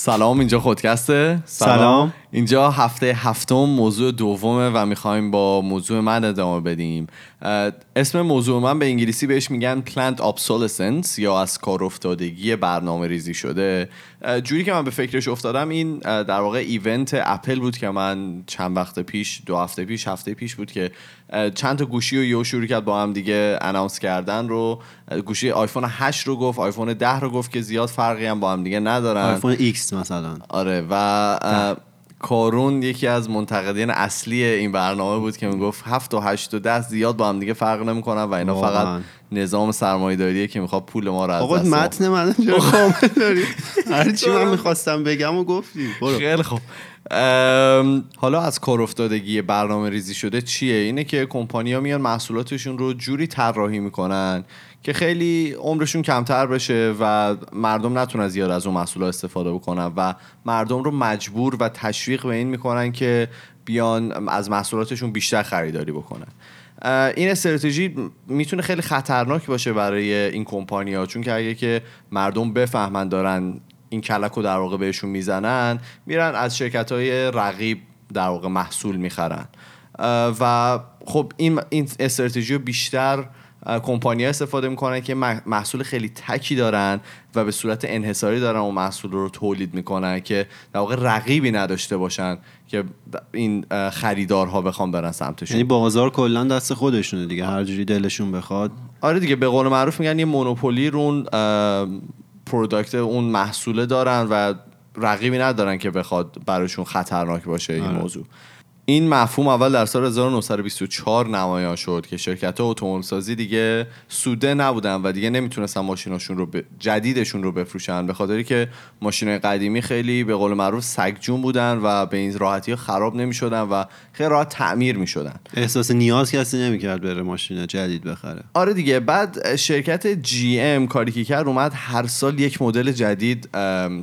سلام اینجا خودکسته سلام. اینجا هفته هفتم موضوع دومه و می‌خوایم با موضوع من ادامه بدیم. اسم موضوع من به انگلیسی بهش میگن plant obsolescence یا از کار افتادگی برنامه ریزی شده. جوری که من به فکرش افتادم این در واقع ایونت اپل بود که من چند وقت پیش دو هفته پیش هفته پیش بود که چند تا گوشی رو یهو شروع کرد با هم دیگه اناونس کردن رو. گوشی آیفون 8 رو گفت آیفون 10 رو گفت که زیاد فرقی هم با هم دیگه ندارن. آیفون X مثلا. آره و کارون یکی از منتقدین اصلی این برنامه بود که می‌گفت هفت و هشت و ده زیاد با هم دیگه فرق نمی‌کنن و اینا واقعاً. فقط نظام سرمایه‌داریه که می‌خواد پول ما رو از آقا دست متن من چرا کامل داری؟ هر چی من می‌خواستم بگم و گفتی. برو. خیلی خوب. حالا از کار افتادگی برنامه ریزی شده چیه؟ اینه که کمپانیا میان محصولاتشون رو جوری طراحی می‌کنن که خیلی عمرشون کمتر بشه و مردم نتونن زیاد از اون محصولات استفاده بکنن و مردم رو مجبور و تشویق به این می‌کنن که بیان از محصولاتشون بیشتر خریداری بکنن. این استراتژی می‌تونه خیلی خطرناک باشه برای این کمپانیا چون که اگه که مردم بفهمن دارن این کلک رو در واقع بهشون می‌زنن میرن از شرکت های رقیب در واقع محصول می‌خرن. و خب این این استراتژی رو بیشتر کمپانی استفاده می‌کنن که مح- محصول خیلی تکی دارن و به صورت انحصاری دارن اون محصول رو تولید می‌کنن که در واقع رقیبی نداشته باشن که این خریدارها بخوام برن سمتشون. یعنی بازار کلا دست خودشونه دیگه هر جوری دلشون بخواد. آره دیگه به قول معروف میگن یه مونوپولی رو اون پروداکت اون محصوله دارن و رقیبی ندارن که بخواد براشون خطرناک باشه این آره. موضوع. این مفهوم اول در سال 1924 نمایان شد که شرکت اتومبیل سازی دیگه سوده نبودن و دیگه نمی‌تونستن ماشیناشون رو ب... جدیدشون رو بفروشن. به خاطری که ماشینای قدیمی خیلی به قول معروف سگجون بودن و به این راحتی خراب نمی‌شدن و خیلی راحت تعمیر می‌شدن. احساس نیاز کسی نمی‌کرد بره ماشین جدید بخره. آره دیگه. بعد شرکت جی ام کاری که کرد اومد هر سال یک مدل جدید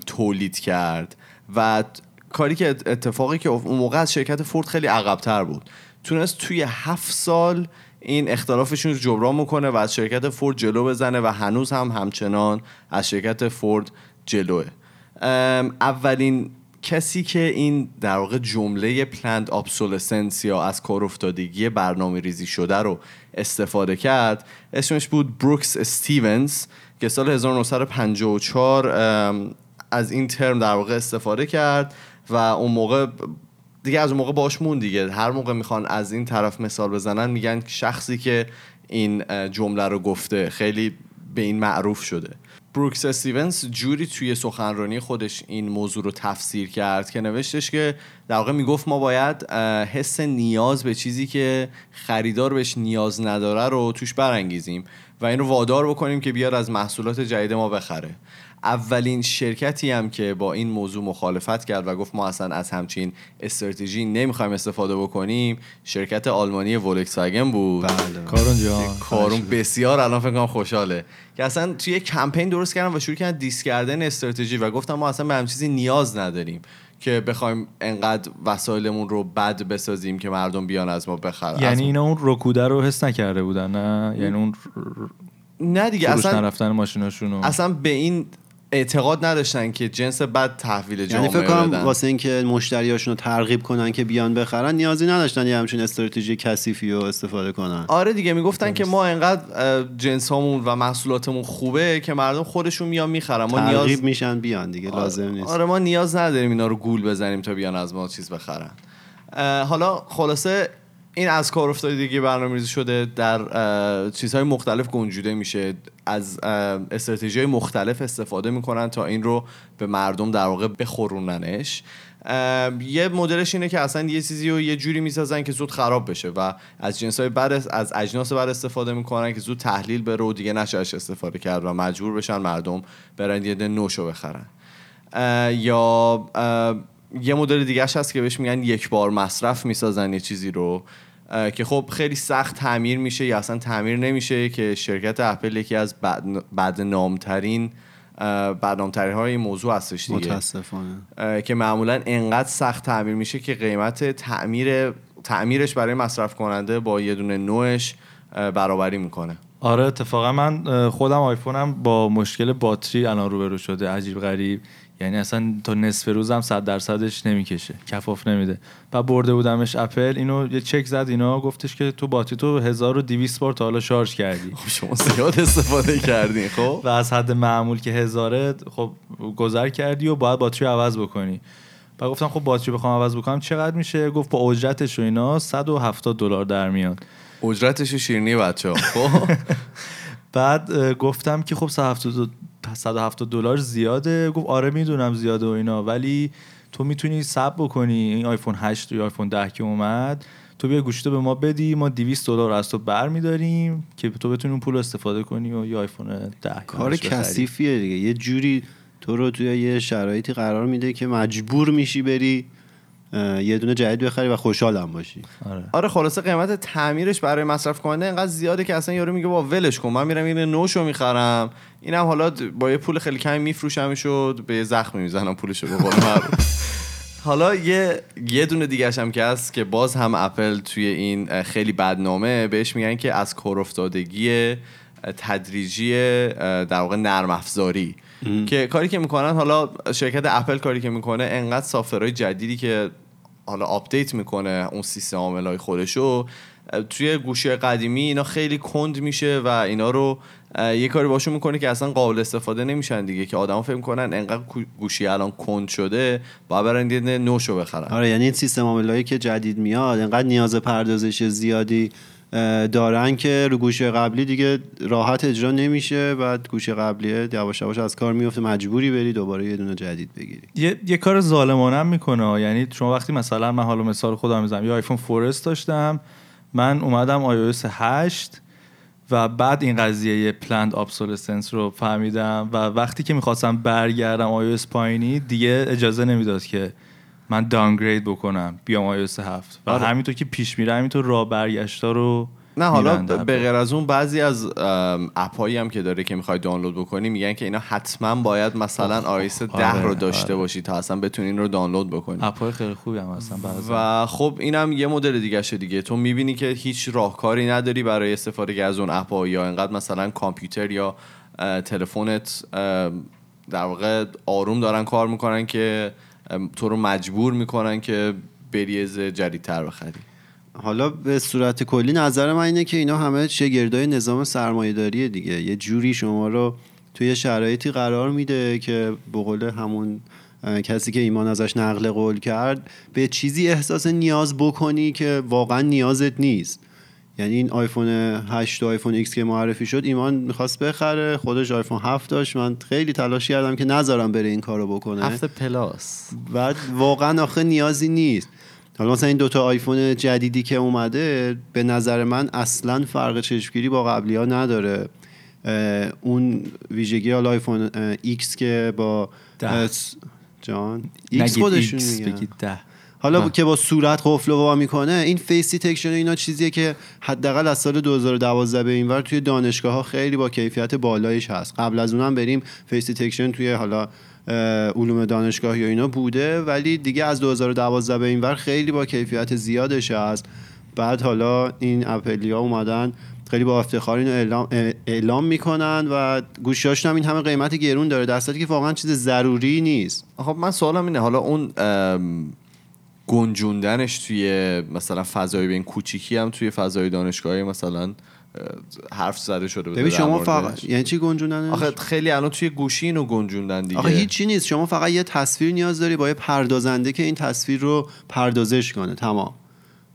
تولید کرد و کاری که ات- اتفاقی که اون موقع از شرکت فورد خیلی عقبتر بود. تونست توی هفت سال این اختلافشون رو جبران می‌کنه و از شرکت فورد جلو بزنه و هنوز هم همچنان از شرکت فورد جلوه. اولین کسی که این در واقع جمله پلند obsolescence یا از کار افتادگی برنامه ریزی شده رو استفاده کرد اسمش بود بروکس استیونز که سال 1954 ام، از این ترم در واقع استفاده کرد. و اون موقع دیگه از اون موقع باش مون دیگه. هر موقع می‌خوان از این طرف مثال بزنن میگن شخصی که این جمله رو گفته خیلی به این معروف شده. بروکس استیونز جوری توی سخنرانی خودش این موضوع رو تفسیر کرد که نوشتش که در واقع می‌گفت ما باید حس نیاز به چیزی که خریدار بهش نیاز نداره رو توش برانگیزیم و این رو وادار بکنیم که بیاد از محصولات جدید ما بخره. اولین شرکتی هم که با این موضوع مخالفت کرد و گفت ما اصلا از همچین استراتژی نمی‌خوایم استفاده بکنیم شرکت آلمانی ولکسواگن بود. بله. کارون جان. کارون بسیار الان فکر کنم خوشحاله. که اصلا توی یه کمپین درست کردن و شروع کردن دیس کردن استراتژی و گفتم ما اصلا به هم چیزی نیاز نداریم که بخوایم انقدر وسایلمون رو بد بسازیم که مردم بیان از ما بخرن. یعنی اینا اون رکوده رو حس نکرده بودن نه؟ یعنی اون نه دیگه اصلا نرفتن ماشیناشون اصلا به این اعتقاد نداشتن که جنس بد تحویل یعنی جامعه فکر کنم واسه اینکه مشتریاشون رو ترغیب کنن که بیان بخرن نیازی نداشتن یه همچین استراتژی کثیفی رو استفاده کنن. آره دیگه می‌گفتن که ما انقدر جنس هامون و محصولاتمون خوبه که مردم خودشون میان می‌خرن. ما نیاز ترغیب میشن بیان دیگه لازم نیست. آره ما نیاز نداریم اینا رو گول بزنیم تا بیان از ما چیز بخرن. حالا خلاصه این از کار افتادگی برنامه‌ریزی شده در چیزهای مختلف گنجوده میشه. از استراتژی مختلف استفاده می‌کنن تا این رو به مردم در واقع بخوروننش. یه مدلش اینه که اصلا یه چیزی رو یه جوری می‌سازن که زود خراب بشه و از جنس های بر از اجناس بر استفاده می‌کنن که زود تحلیل بره و دیگه نشه ازش استفاده کرد و مجبور بشن مردم برن یه نوشو بخرن. یا یه مدل دیگهش هست که بهش میگن یک بار مصرف می‌سازن یه چیزی رو که خب خیلی سخت تعمیر میشه یا اصلا تعمیر نمیشه که شرکت اپل یکی از بد- بدنامترین بدنامترین های این موضوع هستش دیگه. متاسفانه. که معمولا انقدر سخت تعمیر میشه که قیمت تعمیر تعمیرش برای مصرف کننده با یه دونه نوعش اه، برابری می‌کنه. آره اتفاقا من خودم آیفونم با مشکل باتری الان روبرو شده عجیب غریب. یعنی اصلا تا نصف روزم صد درصدش نمی‌کشه کفاف نمیده. و برده بودمش اپل اینو یه چک زد اینا گفتش که تو باتری تو 1200 بار تا حالا شارژ کردی. خب شما زیاد استفاده کردین خب؟ و از حد معمول که هزاره خب گذر کردی و باید باتری عوض بکنی. و گفتم خب باتری بخوام عوض بکنم. چقدر میشه؟ گفت با اجرتش و اینا 170 دلار در میاد. اجرتش شیرینی بچه خب. بعد گفتم که خب 170 دلار زیاده. گفت آره می‌دونم زیاده و اینا ولی تو می‌تونی سب بکنی. این آیفون 8 یا آیفون 10 که اومد. تو بیا گوشتو به ما بدی. ما 200 دلار از تو بر میداریم که تو بتونی اون پول استفاده کنی و یه آیفون 10 کار کثیفیه دیگه. یه جوری تو رو توی یه شرایطی قرار میده که مجبور میشی بری یه دونه جدید بخری و خوشحالم باشی. آره. آره خلاصه قیمت تعمیرش برای مصرف کننده اینقدر زیاده که اصلا یارو میگه با ولش کن من میرم این نوشو می‌خرم. اینم حالا با یه پول خیلی کمی میفروشمش شد به یه زخم می‌زنم پولشو به قول حالا یه یه دونه دیگه هم که هست که باز هم اپل توی این خیلی بدنامه بهش میگن که از کار افتادگی تدریجی در واقع نرم افزاری. که کاری که می‌کنن حالا شرکت اپل کاری که می‌کنه انقدر سافتورهای جدیدی که حالا update می‌کنه اون سیستم عاملای خودشو توی گوشی قدیمی اینا خیلی کند میشه و اینا رو یه کاری باشون می‌کنه که اصلا قابل استفاده نمیشن دیگه که آدما فکر کنن انقدر گوشی الان کند شده باید برن نوشو بخرن. آره یعنی این سیستم عاملایی که جدید میاد انقدر نیاز پردازش زیادی دارن که رو گوشی قبلی دیگه راحت اجرا نمیشه بعد گوشی قبلیه یواش یواش از کار میفته مجبوری بری دوباره یه دونه جدید بگیری. یه, یه کار ظالمانه می‌کنه یعنی شما وقتی مثلا من حالا مثال خودم می‌زنم یه آیفون فورست داشتم من اومدم iOS 8 و بعد این قضیه یه پلند ابسولسنس رو فهمیدم و وقتی که می‌خواستم برگردم iOS پایینی دیگه اجازه نمی‌داد که من دانگرید بکنم بیام آیوس هفت. و آره. همینطور که پیش میره همینطور راه برگشتا رو نه حالا به غیر از اون بعضی از اپایی هم که داره که می‌خوای دانلود بکنی میگن که اینا حتما باید مثلا آیس ده آره، رو داشته آره. باشی تا اصلا بتونی این رو دانلود بکنی. اپای خیلی خوبی هم هستن و خب اینم یه مدل دیگه شه دیگه. تو می‌بینی که هیچ راهکاری نداری برای استفاده از اون اپا یا انقدر مثلا کامپیوتر یا تلفنت در واقع آروم دارن کار می‌کنن که تو رو مجبور می‌کنن که بریز جدیدتر بخری. حالا به صورت کلی نظر من اینه که اینا همه شگردای نظام سرمایهداری دیگه. یه جوری شما رو توی شرایطی قرار میده که به قول همون کسی که ایمان ازش نقل قول کرد به چیزی احساس نیاز بکنی که واقعا نیازت نیست. یعنی این آیفون 8 و آیفون ایکس که معرفی شد ایمان می‌خواست بخره. خودش آیفون 7 داشت. من خیلی تلاش کردم که نذارم بره این کارو بکنه. 7 پلاس. بعد واقعا آخه نیازی نیست. حالا مثلا این دوتا آیفون جدیدی که اومده به نظر من اصلا فرق چشمگیری با قبلی ها نداره اون ویژگی حالا آیفون ایکس که با جان ایکس خودشون ده. حالا که با صورت قفل وا می‌کنه این face detection اینا چیزیه که حداقل از سال 2012 به اینور توی دانشگاه ها خیلی با کیفیت بالاش هست. قبل از اونم بریم face detection توی حالا علوم دانشگاه یا اینا بوده ولی دیگه از 2012 به اینور خیلی با کیفیت زیادش هست. بعد حالا این اپلیا اومدن خیلی با افتخار اینو اعلام, اعلام می‌کنن و گوشیاشون هم این همه قیمت گرون داره. در که واقعا چیز ضروری نیست. خب من سوالم اینه حالا اون گنجوندنش توی مثلا فضای این کوچیکی هم توی فضای دانشگاهی مثلا حرف زده شده ببین شما فقط یعنی چی گنجوندنش؟ آخه خیلی الان توی گوشی اینو گنجوندن دیگه. آخه هیچی نیست. شما فقط یه تصویر نیاز داری با یه پردازنده که این تصویر رو پردازش کنه. تمام.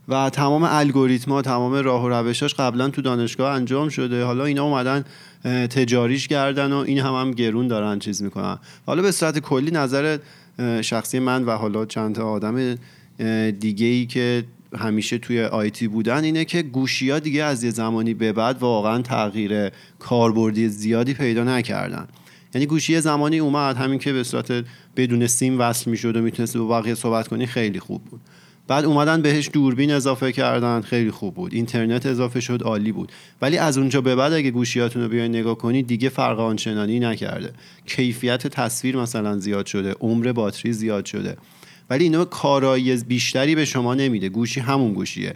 و تمام الگوریتما تمام راه و روشاش قبلا تو دانشگاه انجام شده. حالا اینا اومدن تجاریش کردن و این هم هم گرون دارن چیز می‌کنن. حالا به صورت کلی نظر شخصی من و حالا چند تا آدم دیگه ای که همیشه توی آیتی بودن اینه که گوشی ها دیگه از یه زمانی به بعد واقعا تغییر کاربردی زیادی پیدا نکردن. یعنی گوشی زمانی اومد همین که به صورت بدون سیم وصل می‌شد و می‌تونست با بقیه صحبت کنی خیلی خوب بود. بعد اومدن بهش دوربین اضافه کردن خیلی خوب بود. اینترنت اضافه شد عالی بود. ولی از اونجا به بعد اگه گوشیاتون رو بیاین نگاه کنید دیگه فرق آنچنانی نکرده. کیفیت تصویر مثلا زیاد شده عمر باتری زیاد شده. ولی اینا کارایی بیشتری به شما نمیده. گوشی همون گوشیه.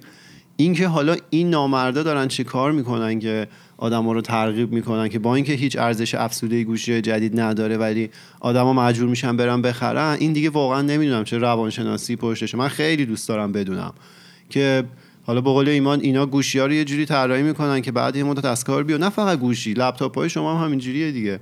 اینکه حالا این نامردا دارن چه کار می‌کنن که آدما رو ترغیب می‌کنن که با اینکه هیچ ارزش افزوده گوشی جدید نداره ولی آدما مجبور میشن برن بخرن این دیگه واقعا نمی‌دونم چه روانشناسی پشتشه من خیلی دوست دارم بدونم که حالا به ایمان اینا گوشی ها رو یه جوری طراحی می‌کنن که بعد یه مدت از کار بیاد. نه فقط گوشی لپتاپ های شما هم همینجوریه دیگه.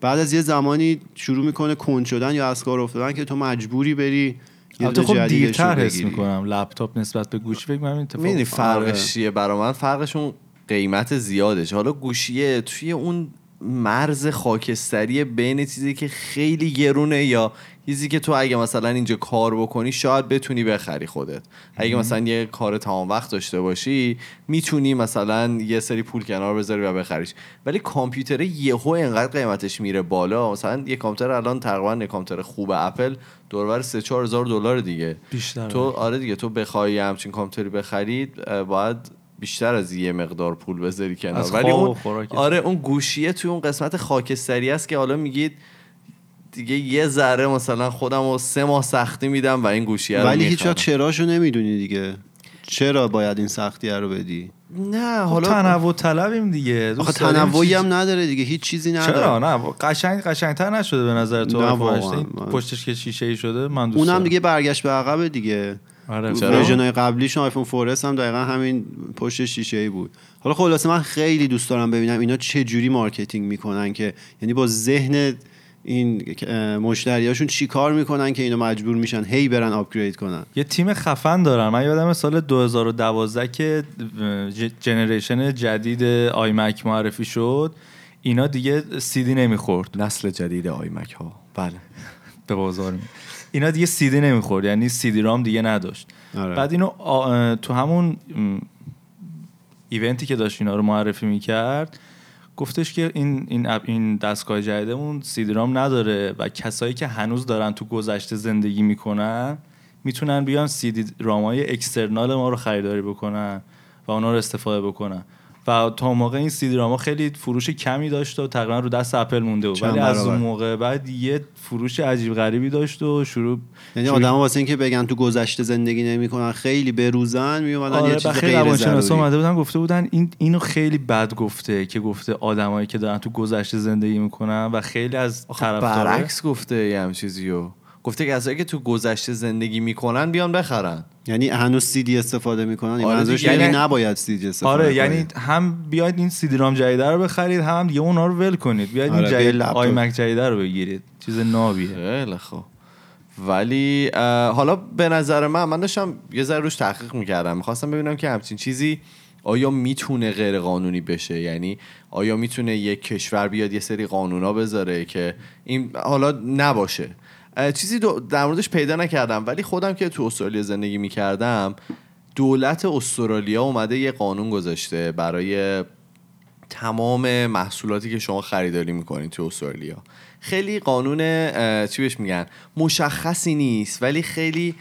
بعد از یه زمانی شروع می‌کنه کند شدن یا از کار افتادن که تو مجبوری بری یه البته خب دیرتر حس. می‌کنم لپتاپ نسبت به گوشی فکر کنم اتفاق می‌دونی آره. فرقش چیه برا من فرقشون قیمت زیادش حالا گوشیه توی اون مرز خاکستری بین چیزی که خیلی گرونه یا چیزی که تو اگه مثلا اینجا کار بکنی شاید بتونی بخری خودت. اگه مثلا یه کار تمام وقت داشته باشی می‌تونی مثلا یه سری پول کنار بذاری و بخریش. ولی کامپیوتر یهو انقدر قیمتش میره بالا. مثلا یه کامپیوتر الان تقریبا یه کامپیوتر خوب اپل دوربر 3 4 هزار دلار دیگه. بیشتر تو آره دیگه تو بخوای همچین کامپیوتری بخرید باید بیشتر از یه مقدار پول بذاری کنار. ولی اون. آره اون گوشیه توی اون قسمت خاکستری است که حالا میگید دیگه یه ذره مثلا خودم رو سه ماه سختی میدم و این گوشیه رو ولی هیچ. وقت چراشو نمی‌دونی دیگه. چرا باید این سختیه رو بدی؟ نه حالا حالا تنوع طلبیم دیگه. آخه تنوعی چیز- هم نداره دیگه هیچ چیزی نداره. چرا؟ نه قشنگ قشنگتر نشده به نظر تو من- پشتش که شیشه ای شده من دوست اونم. دیگه برگشت به عقب دیگه. آره چرا؟ version قبلیش آیفون 4S هم دقیقا همین پشت شیشه ای بود. حالا خلاصه من خیلی دوست دارم ببینم اینا چه جوری marketing می‌کنن که یعنی با ذهن این مشتریاشون چی کار می‌کنن که اینا مجبور میشن هی برن upgrade کنن؟ یه تیم خفن دارن. من یادم سال 2012 که generation جدید آیمک معرفی شد اینا دیگه سیدی نمی‌خورد. نسل جدید آیمک ها بله. به بازار می- اینا دیگه سیدی نمی‌خورد. یعنی سیدی رام دیگه نداشت. آره. بعد اینو آ- تو همون ایونتی که داشت اینا رو معرفی می‌کرد گفتش که این این این دستگاه جدیدمون سیدی رام نداره و کسایی که هنوز دارن تو گذشته زندگی می‌کنن می‌تونن بیان سیدی رامای اکسترنال ما رو خریداری بکنن و اونا رو استفاده بکنن. و تا اون موقع این سیدی راما خیلی فروش کمی داشت و تقریبا رو دست اپل مونده بود. ولی از. اون موقع بعد یه فروش عجیب غریبی داشت و شروع یعنی شروع- آدما واسه اینکه بگن تو گذشته زندگی نمی‌کنن خیلی بروزن میومدن آره یه چیز خیلی غیر روانشناسا ضروری. اومده بودن گفته بودن این اینو خیلی بد گفته که گفته آدمایی که دارن تو گذشته زندگی می‌کنن و خیلی از طرفدارا برعکس گفته یه هم چیزیو گفته که کسایی که تو گذشته زندگی می‌کنن بیان بخرن. یعنی هنوز سی استفاده می‌کنن؟ آره منظورش دیگه. یعنی یعنی- نباید سی استفاده آره کنی. یعنی هم بیاید این سیدی رام جدیده رو بخرید هم دیگه اونا رو ول کنید. بیاید آره، این جدید لپتاپ. آیمک جدیده رو بگیرید. چیز نابیه. خیلی خوب. ولی حالا به نظر من من داشتم یه ذره روش تحقیق می‌کردم. می‌خواستم ببینم که همچین چیزی آیا می‌تونه غیر قانونی بشه؟ یعنی آیا می‌تونه یک کشور بیاد یه سری قانونا بذاره که این حالا نباشه. چیزی در موردش پیدا نکردم ولی خودم که تو استرالیا زندگی می‌کردم دولت استرالیا اومده یه قانون گذاشته برای تمام محصولاتی که شما خریداری می‌کنید تو استرالیا. خیلی قانون چی بهش میگن؟ مشخصی نیست ولی خیلی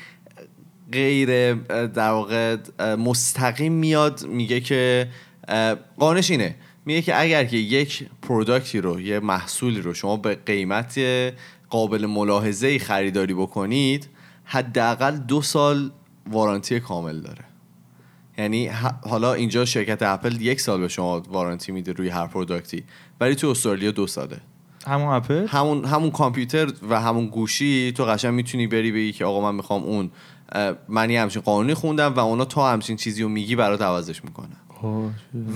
غیر در واقع مستقیم میاد میگه که اه، قانونش اینه. میگه که اگر که یک پروداکتی رو یه محصولی رو شما به قیمت قابل ملاحظه ای خریداری بکنید حداقل دو سال warranty کامل داره. یعنی حالا اینجا شرکت اپل یک سال به شما warranty میده روی هر product ی ولی تو استرالیا دو ساله. همون اپل؟ همون همون کامپیوتر و همون گوشی تو قشنگ می‌تونی بری بگی که آقا من می‌خوام اون. من یه همچین قانونی خوندم و اونا تا همچین چیزی رو میگی برات عوضش می‌کنن.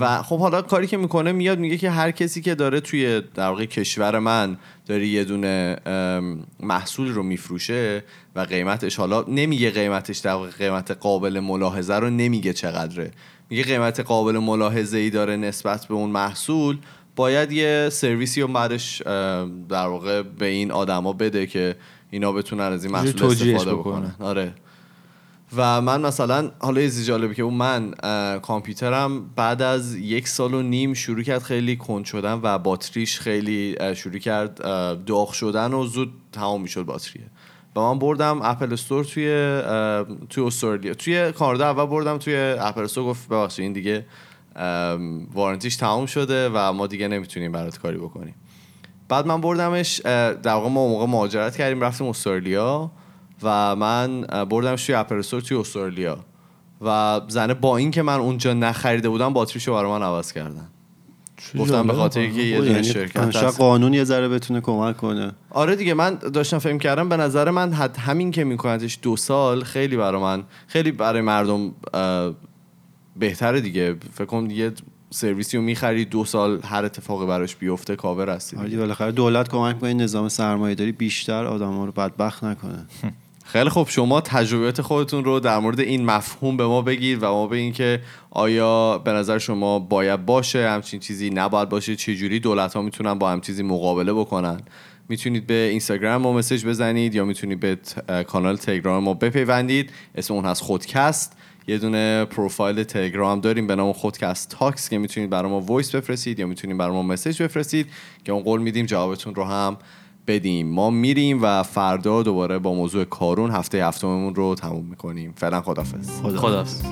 و خب حالا کاری که می‌کنه میاد میگه که هر کسی که داره توی در واقع کشور من داره یه دونه محصول رو میفروشه و قیمتش حالا نمیگه قیمتش در واقع قیمت قابل ملاحظه رو نمیگه چقدره. میگه قیمت قابل ملاحظه ای داره نسبت به اون محصول. باید یه سرویسی رو بعدش در واقع به این آدما بده که اینا بتونن از این محصول استفاده. بکنن. آره. و من مثلا حالا یه جالبه که اون من کامپیوترم بعد از یک سال و نیم شروع کرد خیلی کند شدن و باتریش خیلی شروع کرد داغ شدن و زود تمام می‌شد باتریه. و من بردم اپل استور توی توی استرالیا. توی کانادا اول بردم توی اپل استور گفت ببخشید این دیگه وارنتیش تمام شده و ما دیگه نمی‌تونیم برات کاری بکنیم. بعد من بردمش در واقع ما موقع مهاجرت کردیم رفتیم استرالیا. و من اه، بردمش توی اپل توی استرالیا. و زنه با این که من اونجا نخریده بودم باتریشو برای من عوض کردن. گفتم به خاطر که یه دونه یعنی شرکت هست. قانون یه ذره بتونه کمک کنه. آره دیگه من داشتم فکر کردم به نظر من حد همین که میکنتش دو سال خیلی برای من خیلی برای مردم بهتره دیگه. فکر کنم یه سرویسی رو می‌خری دو سال هر اتفاقی براش بیفته کاور هستی آره دیگه، بالاخره دولت کمک کنه نظام سرمایه داری بیشتر آدم رو بدبخت نکنه. خیلی خوب. شما تجربیات خودتون رو در مورد این مفهوم به ما بگید و ما بگین که آیا به نظر شما باید باشه همچین چیزی نباید باشه چجوری دولت ها می‌تونن با هم چیزی مقابله بکنن. می‌تونید به اینستاگرام ما message بزنید یا می‌تونید به کانال تلگرام ما بپیوندید. اسم اون هست خودکست. یه دونه پروفایل تلگرام داریم به نام خودکست تاکس که می‌تونید برای ما voice بفرستید یا می‌تونید برای ما message بفرستید که اون قول میدیم جوابتون رو هم بدیم. ما میریم و فردا دوباره با موضوع کارون هفته هفتممون رو تموم می‌کنیم. فعلا خدافظ خداحافظ.